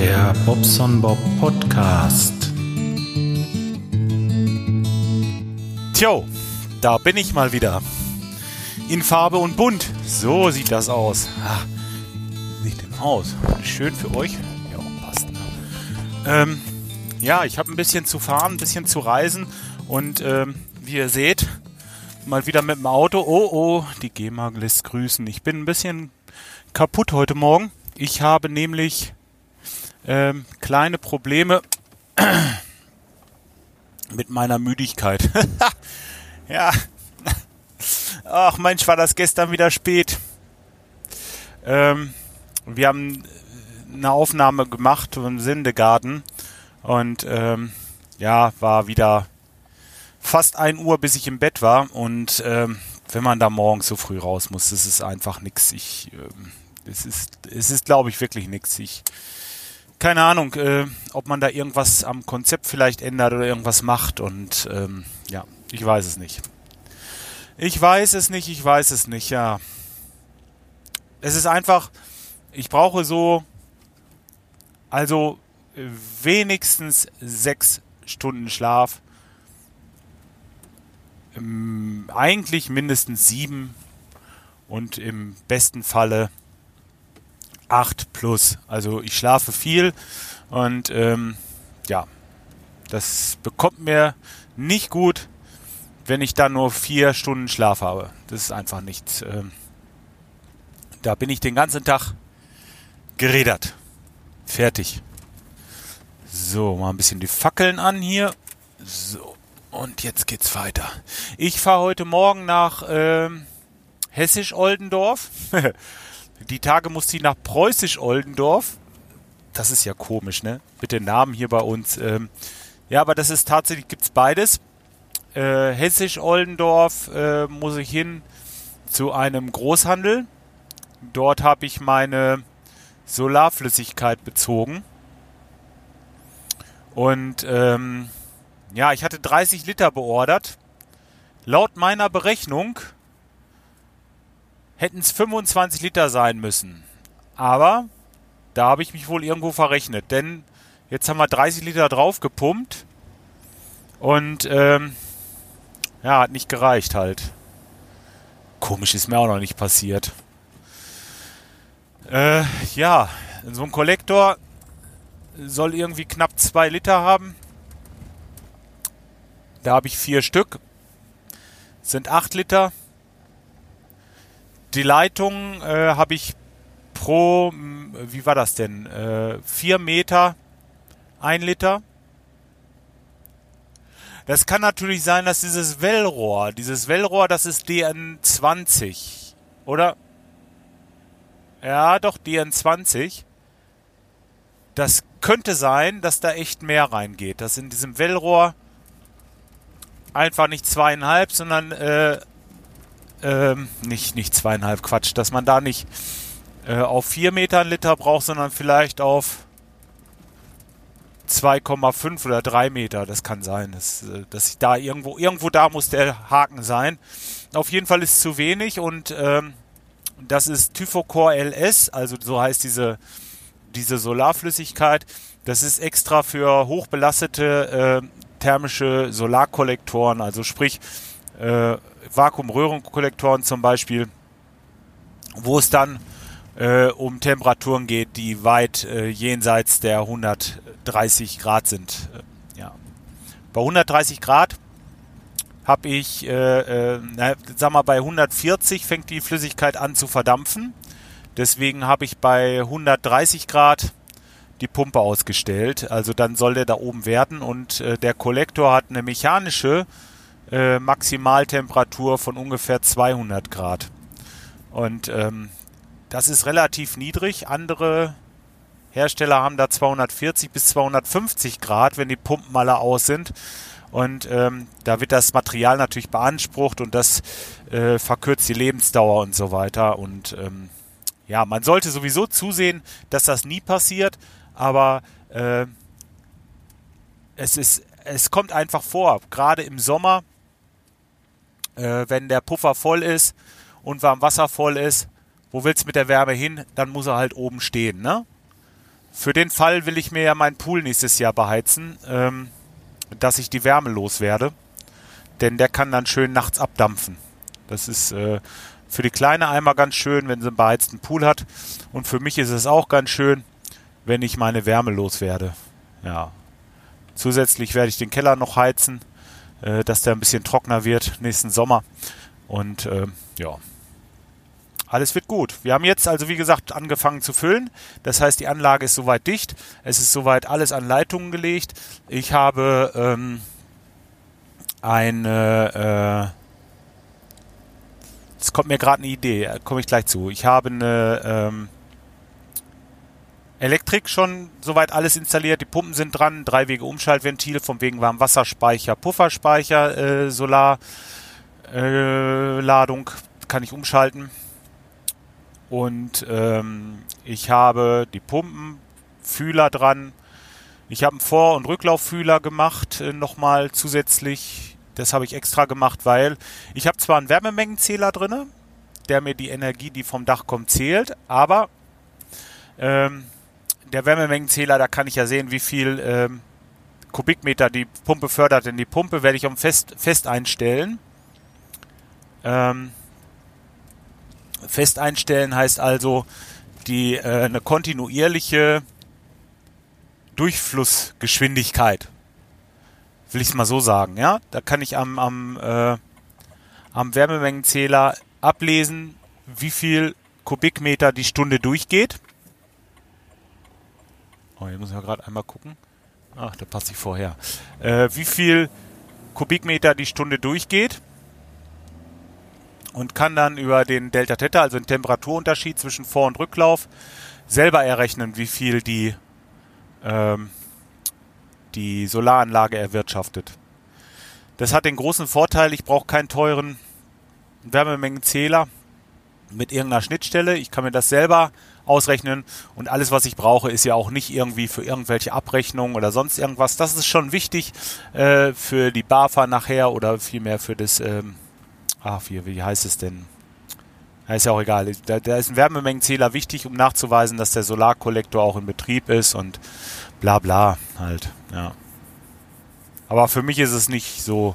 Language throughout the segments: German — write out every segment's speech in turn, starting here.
Der Bobson Bob Podcast. Tjo, da bin ich mal wieder. In Farbe und bunt. So sieht das aus. Ah, wie sieht denn aus? Schön für euch. Ja, passt. Ne? Ähm, ja, ich habe ein bisschen zu fahren, ein bisschen zu reisen. Und ähm, wie ihr seht, mal wieder mit dem Auto. Oh, oh, die GEMA lässt grüßen. Ich bin ein bisschen kaputt heute Morgen. Ich habe nämlich ähm, kleine Probleme mit meiner Müdigkeit. ja. Ach Mensch, war das gestern wieder spät. Ähm, wir haben eine Aufnahme gemacht im Sendegarten und ähm, ja, war wieder fast ein Uhr, bis ich im Bett war und ähm, wenn man da morgens so früh raus muss, das ist einfach nichts. Ich, ähm, es ist, es ist, glaube ich, wirklich nichts. Ich, keine Ahnung, äh, ob man da irgendwas am Konzept vielleicht ändert oder irgendwas macht und ähm, ja, ich weiß es nicht. Ich weiß es nicht, ich weiß es nicht, ja. Es ist einfach, ich brauche so, also wenigstens sechs Stunden Schlaf. Ähm, eigentlich mindestens sieben und im besten Falle 8 plus. Also ich schlafe viel und ähm, ja, das bekommt mir nicht gut, wenn ich dann nur vier Stunden Schlaf habe. Das ist einfach nichts. Ähm, da bin ich den ganzen Tag geredert. Fertig. So, mal ein bisschen die Fackeln an hier. So, und jetzt geht's weiter. Ich fahre heute Morgen nach ähm, Hessisch-Oldendorf. Die Tage musste ich nach Preußisch-Oldendorf. Das ist ja komisch, ne? Mit den Namen hier bei uns. Ähm, ja, aber das ist tatsächlich, gibt's beides. Äh, Hessisch-Oldendorf äh, muss ich hin zu einem Großhandel. Dort habe ich meine Solarflüssigkeit bezogen. Und ähm, ja, ich hatte 30 Liter beordert. Laut meiner Berechnung hätten es 25 Liter sein müssen. Aber da habe ich mich wohl irgendwo verrechnet, denn jetzt haben wir 30 Liter drauf gepumpt und ähm, ja, hat nicht gereicht halt. Komisch ist mir auch noch nicht passiert. Äh, ja, so ein Kollektor soll irgendwie knapp 2 Liter haben. Da habe ich vier Stück. Sind 8 Liter. Die Leitung äh, habe ich pro, wie war das denn? Äh, 4 Meter, 1 Liter. Das kann natürlich sein, dass dieses Wellrohr, dieses Wellrohr, das ist DN20, oder? Ja, doch, DN20. Das könnte sein, dass da echt mehr reingeht. Dass in diesem Wellrohr einfach nicht zweieinhalb, sondern äh, ähm, nicht, nicht zweieinhalb Quatsch, dass man da nicht äh, auf vier Metern Liter braucht, sondern vielleicht auf 2,5 oder 3 Meter. Das kann sein, dass, äh, dass ich da irgendwo, irgendwo da muss der Haken sein. Auf jeden Fall ist es zu wenig und ähm, das ist Typhocor LS, also so heißt diese, diese Solarflüssigkeit. Das ist extra für hochbelastete äh, thermische Solarkollektoren, also sprich äh, Vakuumröhrenkollektoren zum Beispiel, wo es dann äh, um Temperaturen geht, die weit äh, jenseits der 130 Grad sind. Äh, ja. Bei 130 Grad habe ich, äh, äh, na, sag mal, bei 140 fängt die Flüssigkeit an zu verdampfen. Deswegen habe ich bei 130 Grad die Pumpe ausgestellt. Also dann soll der da oben werden und äh, der Kollektor hat eine mechanische äh, Maximaltemperatur von ungefähr 200 Grad. Und ähm, das ist relativ niedrig. Andere Hersteller haben da 240 bis 250 Grad, wenn die Pumpen alle aus sind. Und ähm, da wird das Material natürlich beansprucht und das äh, verkürzt die Lebensdauer und so weiter. Und ähm, ja, man sollte sowieso zusehen, dass das nie passiert, aber äh, es ist, es kommt einfach vor, gerade im Sommer äh, wenn der Puffer voll ist und warm Wasser voll ist, wo willst du mit der Wärme hin? Dann muss er halt oben stehen, ne? für den Fall will ich mir ja meinen Pool nächstes Jahr beheizen, ähm, dass ich die Wärme loswerde. Denn der kann dann schön nachts abdampfen. Das ist äh, für die kleine Eimer ganz schön, wenn sie einen beheizten Pool hat. Und für mich ist es auch ganz schön, wenn ich meine Wärme loswerde. Ja. Zusätzlich werde ich den Keller noch heizen, äh, dass der ein bisschen trockener wird nächsten Sommer. Und äh, ja, alles wird gut. Wir haben jetzt also, wie gesagt, angefangen zu füllen. Das heißt, die Anlage ist soweit dicht. Es ist soweit alles an Leitungen gelegt. Ich habe ähm, eine, äh, es kommt mir gerade eine Idee, komme ich gleich zu. Ich habe eine ähm, Elektrik schon soweit alles installiert. Die Pumpen sind dran, drei Wege Umschaltventil vom wegen Warmwasserspeicher, Pufferspeicher, äh, Solarladung äh, kann ich umschalten. Und ähm, ich habe die Pumpen, Fühler dran. Ich habe einen Vor- und Rücklauffühler gemacht, äh, nochmal zusätzlich. Das habe ich extra gemacht, weil ich habe zwar einen Wärmemengenzähler drin, der mir die Energie, die vom Dach kommt, zählt, aber ähm, der Wärmemengenzähler, da kann ich ja sehen, wie viel ähm, Kubikmeter die Pumpe fördert. Denn die Pumpe werde ich um fest, fest einstellen. Ähm, fest einstellen heißt also die äh, eine kontinuierliche Durchflussgeschwindigkeit. Will ich es mal so sagen, ja? Da kann ich am, am, äh, am Wärmemengenzähler ablesen, wie viel Kubikmeter die Stunde durchgeht. Oh, hier muss ich gerade einmal gucken. Ach, da passe ich vorher. Äh, wie viel Kubikmeter die Stunde durchgeht und kann dann über den Delta Theta, also den Temperaturunterschied zwischen Vor- und Rücklauf, selber errechnen, wie viel die, ähm, die Solaranlage erwirtschaftet. Das hat den großen Vorteil, ich brauche keinen teuren Wärmemengenzähler mit irgendeiner Schnittstelle. Ich kann mir das selber ausrechnen und alles, was ich brauche, ist ja auch nicht irgendwie für irgendwelche Abrechnungen oder sonst irgendwas. Das ist schon wichtig äh, für die BAFA nachher oder vielmehr für das ähm, ach, wie, wie heißt es denn? Ja, ist ja auch egal. Da, da ist ein Wärmemengenzähler wichtig, um nachzuweisen, dass der Solarkollektor auch in Betrieb ist und bla bla halt, ja. Aber für mich ist es nicht so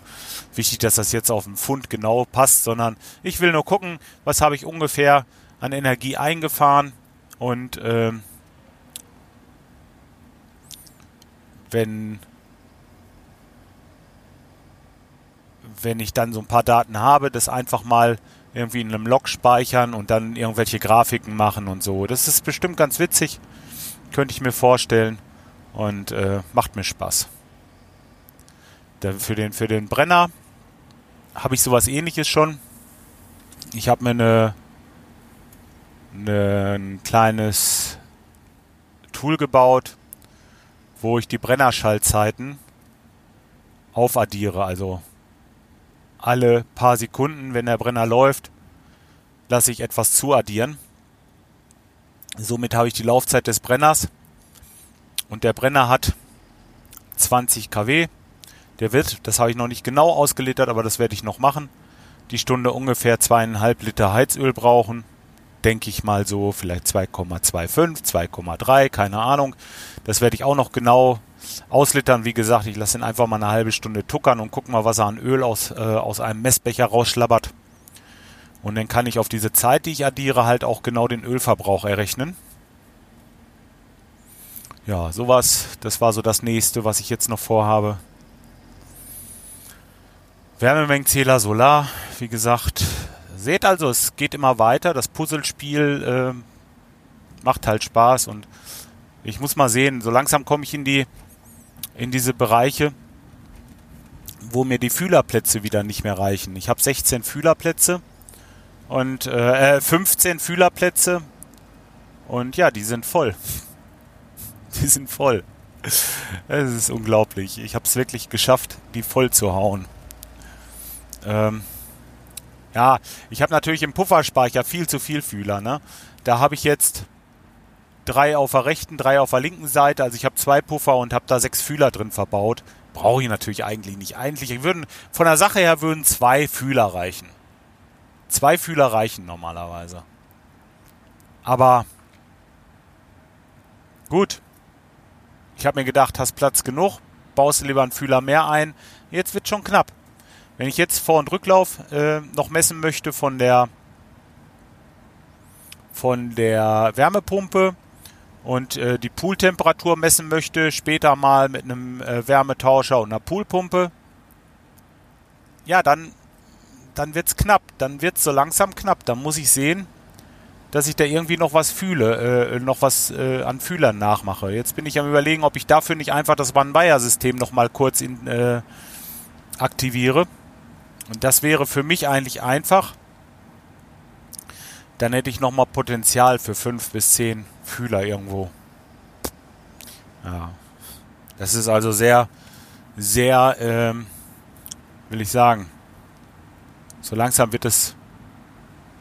wichtig, dass das jetzt auf den Pfund genau passt, sondern ich will nur gucken, was habe ich ungefähr an Energie eingefahren und ähm, wenn wenn ich dann so ein paar Daten habe, das einfach mal irgendwie in einem Log speichern und dann irgendwelche Grafiken machen und so. Das ist bestimmt ganz witzig, könnte ich mir vorstellen und äh, macht mir Spaß. Für, den, für den Brenner habe ich sowas ähnliches schon. Ich habe mir eine, ein kleines Tool gebaut, wo ich die Brennerschaltzeiten aufaddiere, also alle paar Sekunden, wenn der Brenner läuft, lasse ich etwas zuaddieren. Somit habe ich die Laufzeit des Brenners und der Brenner hat 20 kW. Der wird, das habe ich noch nicht genau ausgelittert, aber das werde ich noch machen, die Stunde ungefähr zweieinhalb Liter Heizöl brauchen. Denke ich mal so, vielleicht 2,25, 2,3, keine Ahnung. Das werde ich auch noch genau auslittern. Wie gesagt, ich lasse ihn einfach mal eine halbe Stunde tuckern und guck mal, was er an Öl aus, äh, aus einem Messbecher rausschlabbert. Und dann kann ich auf diese Zeit, die ich addiere, halt auch genau den Ölverbrauch errechnen. Ja, sowas, das war so das nächste, was ich jetzt noch vorhabe. Wärmemengenzähler Solar, wie gesagt. Seht also, es geht immer weiter. Das Puzzlespiel äh, macht halt Spaß und ich muss mal sehen, so langsam komme ich in die in diese Bereiche, wo mir die Fühlerplätze wieder nicht mehr reichen. Ich habe 16 Fühlerplätze und äh, 15 Fühlerplätze und ja, die sind voll. Die sind voll. Es ist unglaublich. Ich habe es wirklich geschafft, die voll zu hauen. Ähm, ja, ich habe natürlich im Pufferspeicher viel zu viel Fühler. Ne? Da habe ich jetzt drei auf der rechten, drei auf der linken Seite. Also ich habe zwei Puffer und habe da sechs Fühler drin verbaut. Brauche ich natürlich eigentlich nicht. Eigentlich würden von der Sache her würden zwei Fühler reichen. Zwei Fühler reichen normalerweise. Aber gut, Ich habe mir gedacht, hast Platz genug, baust lieber einen Fühler mehr ein. Jetzt wird schon knapp. Wenn ich jetzt Vor- und Rücklauf äh, noch messen möchte von der von der Wärmepumpe und äh, die Pooltemperatur messen möchte, später mal mit einem äh, Wärmetauscher und einer Poolpumpe, ja, dann, dann wird's knapp. Dann wird's so langsam knapp. Dann muss ich sehen, dass ich da irgendwie noch was fühle, äh, noch was äh, an Fühlern nachmache. Jetzt bin ich am überlegen, ob ich dafür nicht einfach das One-Wire-System noch mal kurz in, äh, aktiviere. Und das wäre für mich eigentlich einfach. Dann hätte ich noch mal Potenzial für fünf bis zehn Fühler irgendwo. Ja. Das ist also sehr, sehr, ähm, will ich sagen. So langsam wird es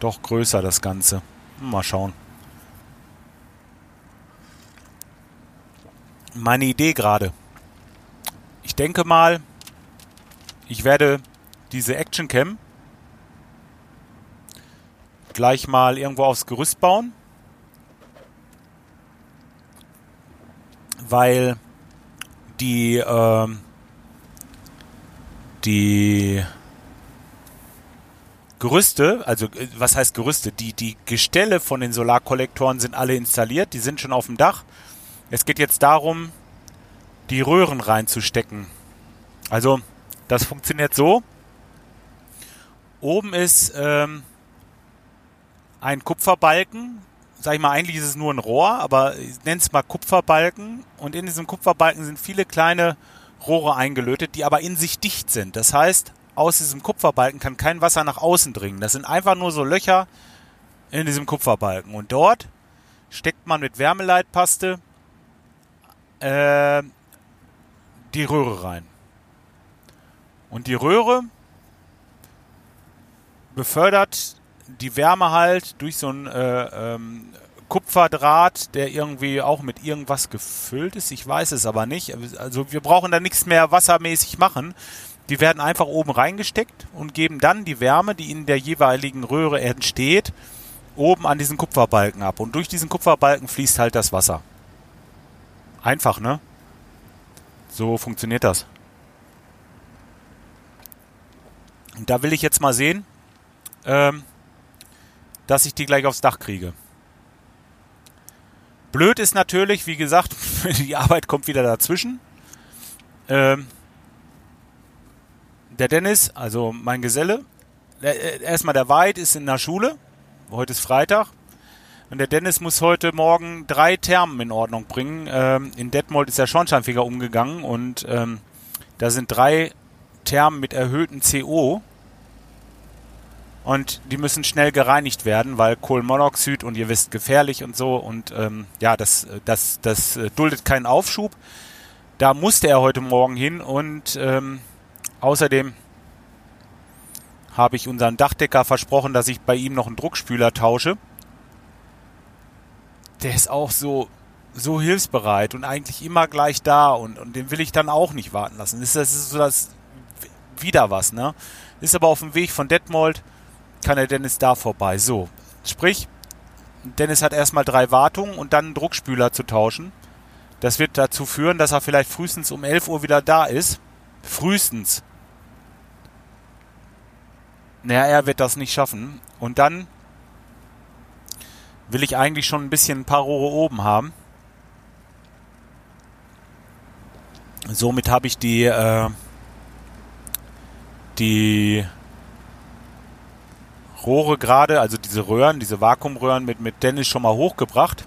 doch größer, das Ganze. Mal schauen. Meine Idee gerade. Ich denke mal, ich werde diese Action Cam gleich mal irgendwo aufs Gerüst bauen. Weil die, ähm, die Gerüste, also äh, was heißt Gerüste? Die, die Gestelle von den Solarkollektoren sind alle installiert, die sind schon auf dem Dach. Es geht jetzt darum, die Röhren reinzustecken. Also, das funktioniert so. Oben ist ähm, ein Kupferbalken. Sag ich mal, eigentlich ist es nur ein Rohr, aber ich nenne es mal Kupferbalken. Und in diesem Kupferbalken sind viele kleine Rohre eingelötet, die aber in sich dicht sind. Das heißt, aus diesem Kupferbalken kann kein Wasser nach außen dringen. Das sind einfach nur so Löcher in diesem Kupferbalken. Und dort steckt man mit Wärmeleitpaste äh, die Röhre rein. Und die Röhre befördert die Wärme halt durch so ein äh, ähm, Kupferdraht, der irgendwie auch mit irgendwas gefüllt ist. Ich weiß es aber nicht. Also wir brauchen da nichts mehr wassermäßig machen. Die werden einfach oben reingesteckt und geben dann die Wärme, die in der jeweiligen Röhre entsteht, oben an diesen Kupferbalken ab. Und durch diesen Kupferbalken fließt halt das Wasser. Einfach, ne? So funktioniert das. Und da will ich jetzt mal sehen, ähm, dass ich die gleich aufs Dach kriege. Blöd ist natürlich, wie gesagt, die Arbeit kommt wieder dazwischen. Ähm, der Dennis, also mein Geselle, der, äh, erstmal der Weid ist in der Schule. Heute ist Freitag. Und der Dennis muss heute Morgen drei Thermen in Ordnung bringen. Ähm, in Detmold ist der Schornsteinfeger umgegangen und ähm, da sind drei Thermen mit erhöhtem CO. Und die müssen schnell gereinigt werden, weil Kohlenmonoxid und ihr wisst gefährlich und so. Und ähm, ja, das, das, das duldet keinen Aufschub. Da musste er heute Morgen hin und ähm, außerdem habe ich unseren Dachdecker versprochen, dass ich bei ihm noch einen Druckspüler tausche der ist auch so, so hilfsbereit und eigentlich immer gleich da und, und den will ich dann auch nicht warten lassen. Das ist, das ist so das wieder was, ne? Ist aber auf dem Weg von Detmold, kann der Dennis da vorbei. So, sprich, Dennis hat erstmal drei Wartungen und dann einen Druckspüler zu tauschen. Das wird dazu führen, dass er vielleicht frühestens um 11 Uhr wieder da ist. Frühestens. Naja, er wird das nicht schaffen. Und dann will ich eigentlich schon ein bisschen ein paar Rohre oben haben. Somit habe ich die, äh, die Rohre gerade, also diese Röhren, diese Vakuumröhren mit, mit Dennis schon mal hochgebracht.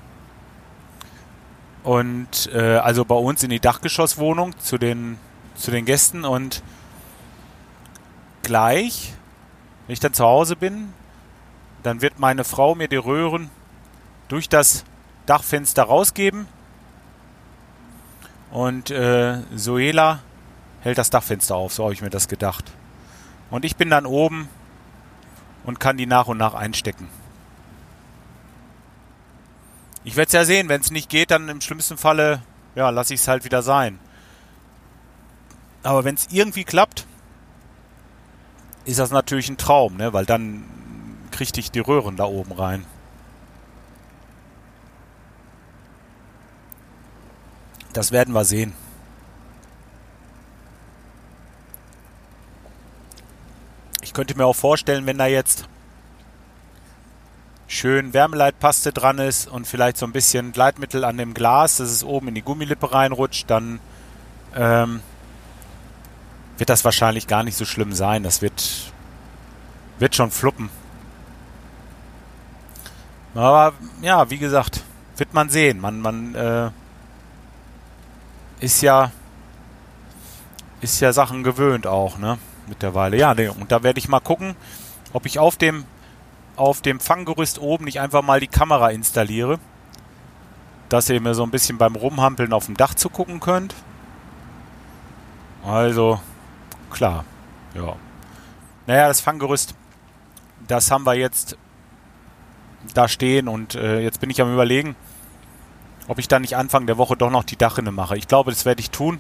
Und äh, also bei uns in die Dachgeschosswohnung zu den, zu den Gästen und gleich, wenn ich dann zu Hause bin, dann wird meine Frau mir die Röhren durch das Dachfenster rausgeben. Und äh, Soela hält das Dachfenster auf, so habe ich mir das gedacht. Und ich bin dann oben und kann die nach und nach einstecken. Ich werde es ja sehen, wenn es nicht geht, dann im schlimmsten Falle, ja, lasse ich es halt wieder sein. Aber wenn es irgendwie klappt, ist das natürlich ein Traum, ne? weil dann kriege ich die Röhren da oben rein. Das werden wir sehen. Könnte mir auch vorstellen, wenn da jetzt schön Wärmeleitpaste dran ist und vielleicht so ein bisschen Gleitmittel an dem Glas, dass es oben in die Gummilippe reinrutscht, dann ähm, wird das wahrscheinlich gar nicht so schlimm sein. Das wird, wird schon fluppen. Aber ja, wie gesagt, wird man sehen. Man, man äh, ist ja ist ja Sachen gewöhnt auch, ne? Mittlerweile. Ja, nee, und da werde ich mal gucken, ob ich auf dem auf dem Fanggerüst oben nicht einfach mal die Kamera installiere, dass ihr mir so ein bisschen beim Rumhampeln auf dem Dach zugucken könnt. Also, klar, ja. Naja, das Fanggerüst, das haben wir jetzt da stehen und äh, jetzt bin ich am überlegen, ob ich dann nicht Anfang der Woche doch noch die Dachrinne mache. Ich glaube, das werde ich tun.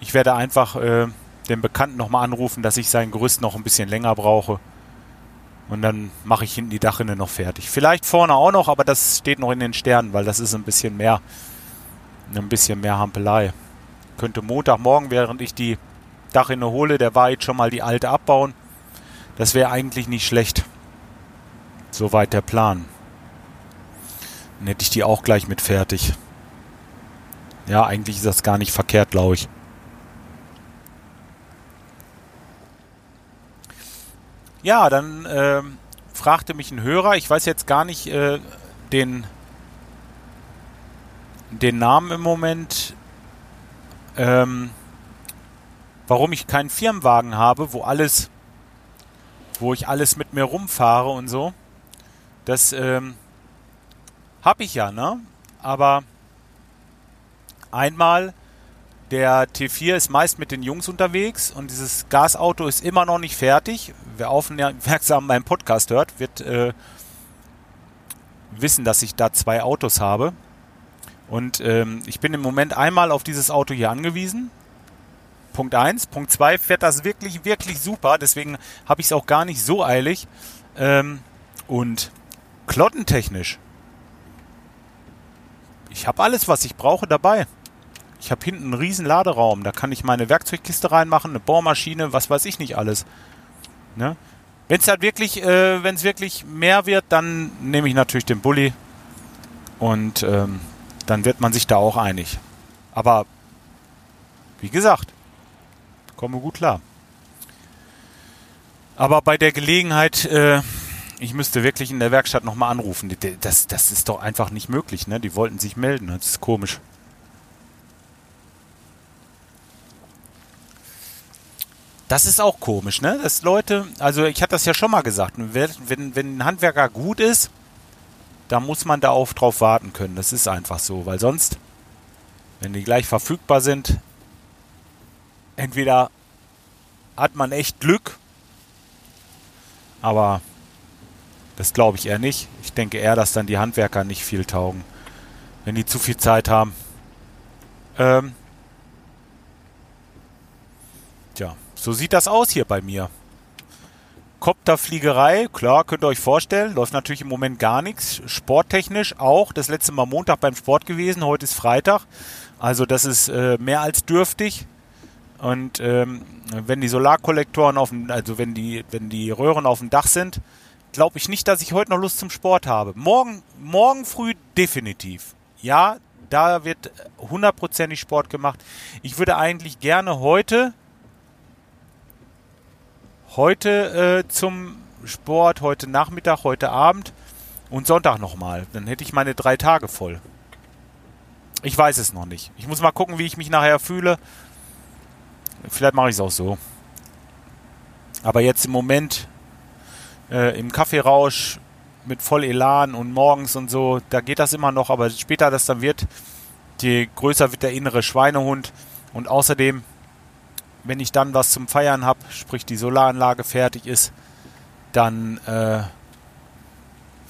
Ich werde einfach äh, den Bekannten nochmal anrufen, dass ich sein Gerüst noch ein bisschen länger brauche. Und dann mache ich hinten die Dachrinne noch fertig. Vielleicht vorne auch noch, aber das steht noch in den Sternen, weil das ist ein bisschen mehr, ein bisschen mehr Hampelei. Könnte Montagmorgen, während ich die Dachrinne hole, der war jetzt schon mal die alte abbauen. Das wäre eigentlich nicht schlecht. Soweit der Plan. Dann hätte ich die auch gleich mit fertig. Ja, eigentlich ist das gar nicht verkehrt, glaube ich. Ja, dann äh, fragte mich ein Hörer, ich weiß jetzt gar nicht äh, den, den Namen im Moment, ähm, warum ich keinen Firmenwagen habe, wo alles, wo ich alles mit mir rumfahre und so. Das ähm, habe ich ja, ne? Aber einmal, der T4 ist meist mit den Jungs unterwegs und dieses Gasauto ist immer noch nicht fertig. Wer aufmerksam meinen Podcast hört, wird äh, wissen, dass ich da zwei Autos habe. Und ähm, ich bin im Moment einmal auf dieses Auto hier angewiesen. Punkt 1. Punkt 2 fährt das wirklich, wirklich super. Deswegen habe ich es auch gar nicht so eilig. Ähm, und Klottentechnisch. Ich habe alles, was ich brauche, dabei. Ich habe hinten einen riesen Laderaum. Da kann ich meine Werkzeugkiste reinmachen, eine Bohrmaschine, was weiß ich nicht alles. Ne? Wenn es halt wirklich, äh, wenn es wirklich mehr wird, dann nehme ich natürlich den Bulli und ähm, dann wird man sich da auch einig. Aber wie gesagt, komme gut klar. Aber bei der Gelegenheit äh, ich müsste wirklich in der Werkstatt nochmal anrufen. Das, das ist doch einfach nicht möglich, ne? Die wollten sich melden. Das ist komisch. Das ist auch komisch, ne? Dass Leute, also ich hatte das ja schon mal gesagt, wenn, wenn ein Handwerker gut ist, dann muss man da auch drauf warten können. Das ist einfach so, weil sonst, wenn die gleich verfügbar sind, entweder hat man echt Glück, aber das glaube ich eher nicht. Ich denke eher, dass dann die Handwerker nicht viel taugen, wenn die zu viel Zeit haben. Ähm, tja, so sieht das aus hier bei mir. Kopterfliegerei, klar, könnt ihr euch vorstellen, läuft natürlich im Moment gar nichts. Sporttechnisch auch, das letzte Mal Montag beim Sport gewesen, heute ist Freitag. Also das ist äh, mehr als dürftig. Und ähm, wenn die Solarkollektoren auf dem, also wenn die, wenn die Röhren auf dem Dach sind, glaube ich nicht, dass ich heute noch Lust zum Sport habe. Morgen, morgen früh definitiv. Ja, da wird hundertprozentig Sport gemacht. Ich würde eigentlich gerne heute, heute äh, zum Sport, heute Nachmittag, heute Abend und Sonntag nochmal. Dann hätte ich meine drei Tage voll. Ich weiß es noch nicht. Ich muss mal gucken, wie ich mich nachher fühle. Vielleicht mache ich es auch so. Aber jetzt im Moment äh, im Kaffeerausch mit voll Elan und morgens und so, da geht das immer noch, aber später das dann wird, je größer wird der innere Schweinehund und außerdem, wenn ich dann was zum Feiern habe, sprich die Solaranlage fertig ist, dann äh,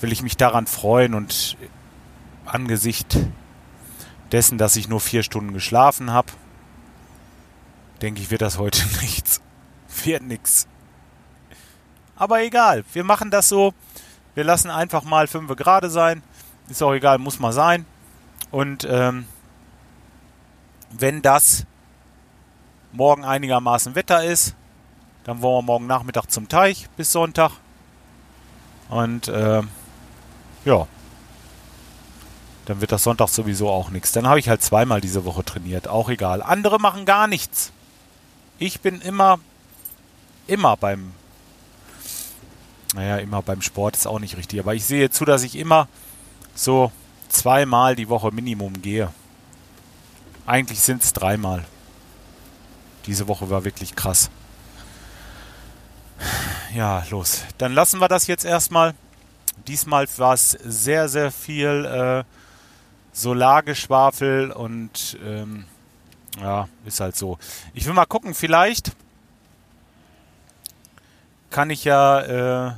will ich mich daran freuen und angesichts dessen, dass ich nur vier Stunden geschlafen habe, denke ich, wird das heute nichts. Wird nichts. Aber egal, wir machen das so. Wir lassen einfach mal 5 gerade sein. Ist auch egal, muss mal sein. Und ähm, wenn das morgen einigermaßen Wetter ist, dann wollen wir morgen Nachmittag zum Teich bis Sonntag. Und äh, ja, dann wird das Sonntag sowieso auch nichts. Dann habe ich halt zweimal diese Woche trainiert, auch egal. Andere machen gar nichts. Ich bin immer, immer beim, naja, immer beim Sport ist auch nicht richtig, aber ich sehe zu, dass ich immer so zweimal die Woche Minimum gehe. Eigentlich sind es dreimal. Diese Woche war wirklich krass. Ja, los. Dann lassen wir das jetzt erstmal. Diesmal war es sehr, sehr viel äh, Solargeschwafel und ähm, ja, ist halt so. Ich will mal gucken, vielleicht kann ich ja äh,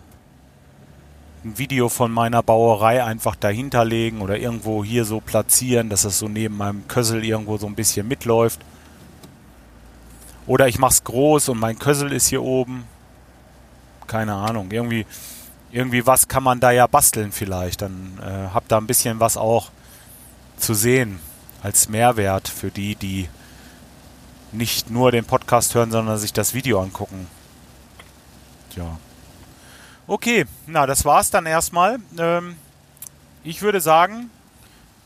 ein Video von meiner Bauerei einfach dahinter legen oder irgendwo hier so platzieren, dass es so neben meinem Kössel irgendwo so ein bisschen mitläuft. Oder ich mache es groß und mein Kössel ist hier oben. Keine Ahnung. Irgendwie, irgendwie was kann man da ja basteln vielleicht. Dann äh, habt da ein bisschen was auch zu sehen als Mehrwert für die, die nicht nur den Podcast hören, sondern sich das Video angucken. Tja. Okay, na, das war's dann erstmal. Ähm, ich würde sagen,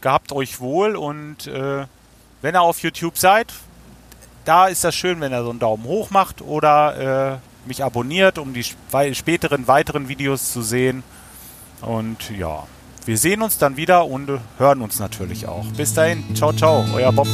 gehabt euch wohl und äh, wenn ihr auf YouTube seid, da ist das schön, wenn ihr so einen Daumen hoch macht oder äh, mich abonniert, um die späteren weiteren Videos zu sehen. Und ja, wir sehen uns dann wieder und hören uns natürlich auch. Bis dahin, ciao, ciao, euer Bob.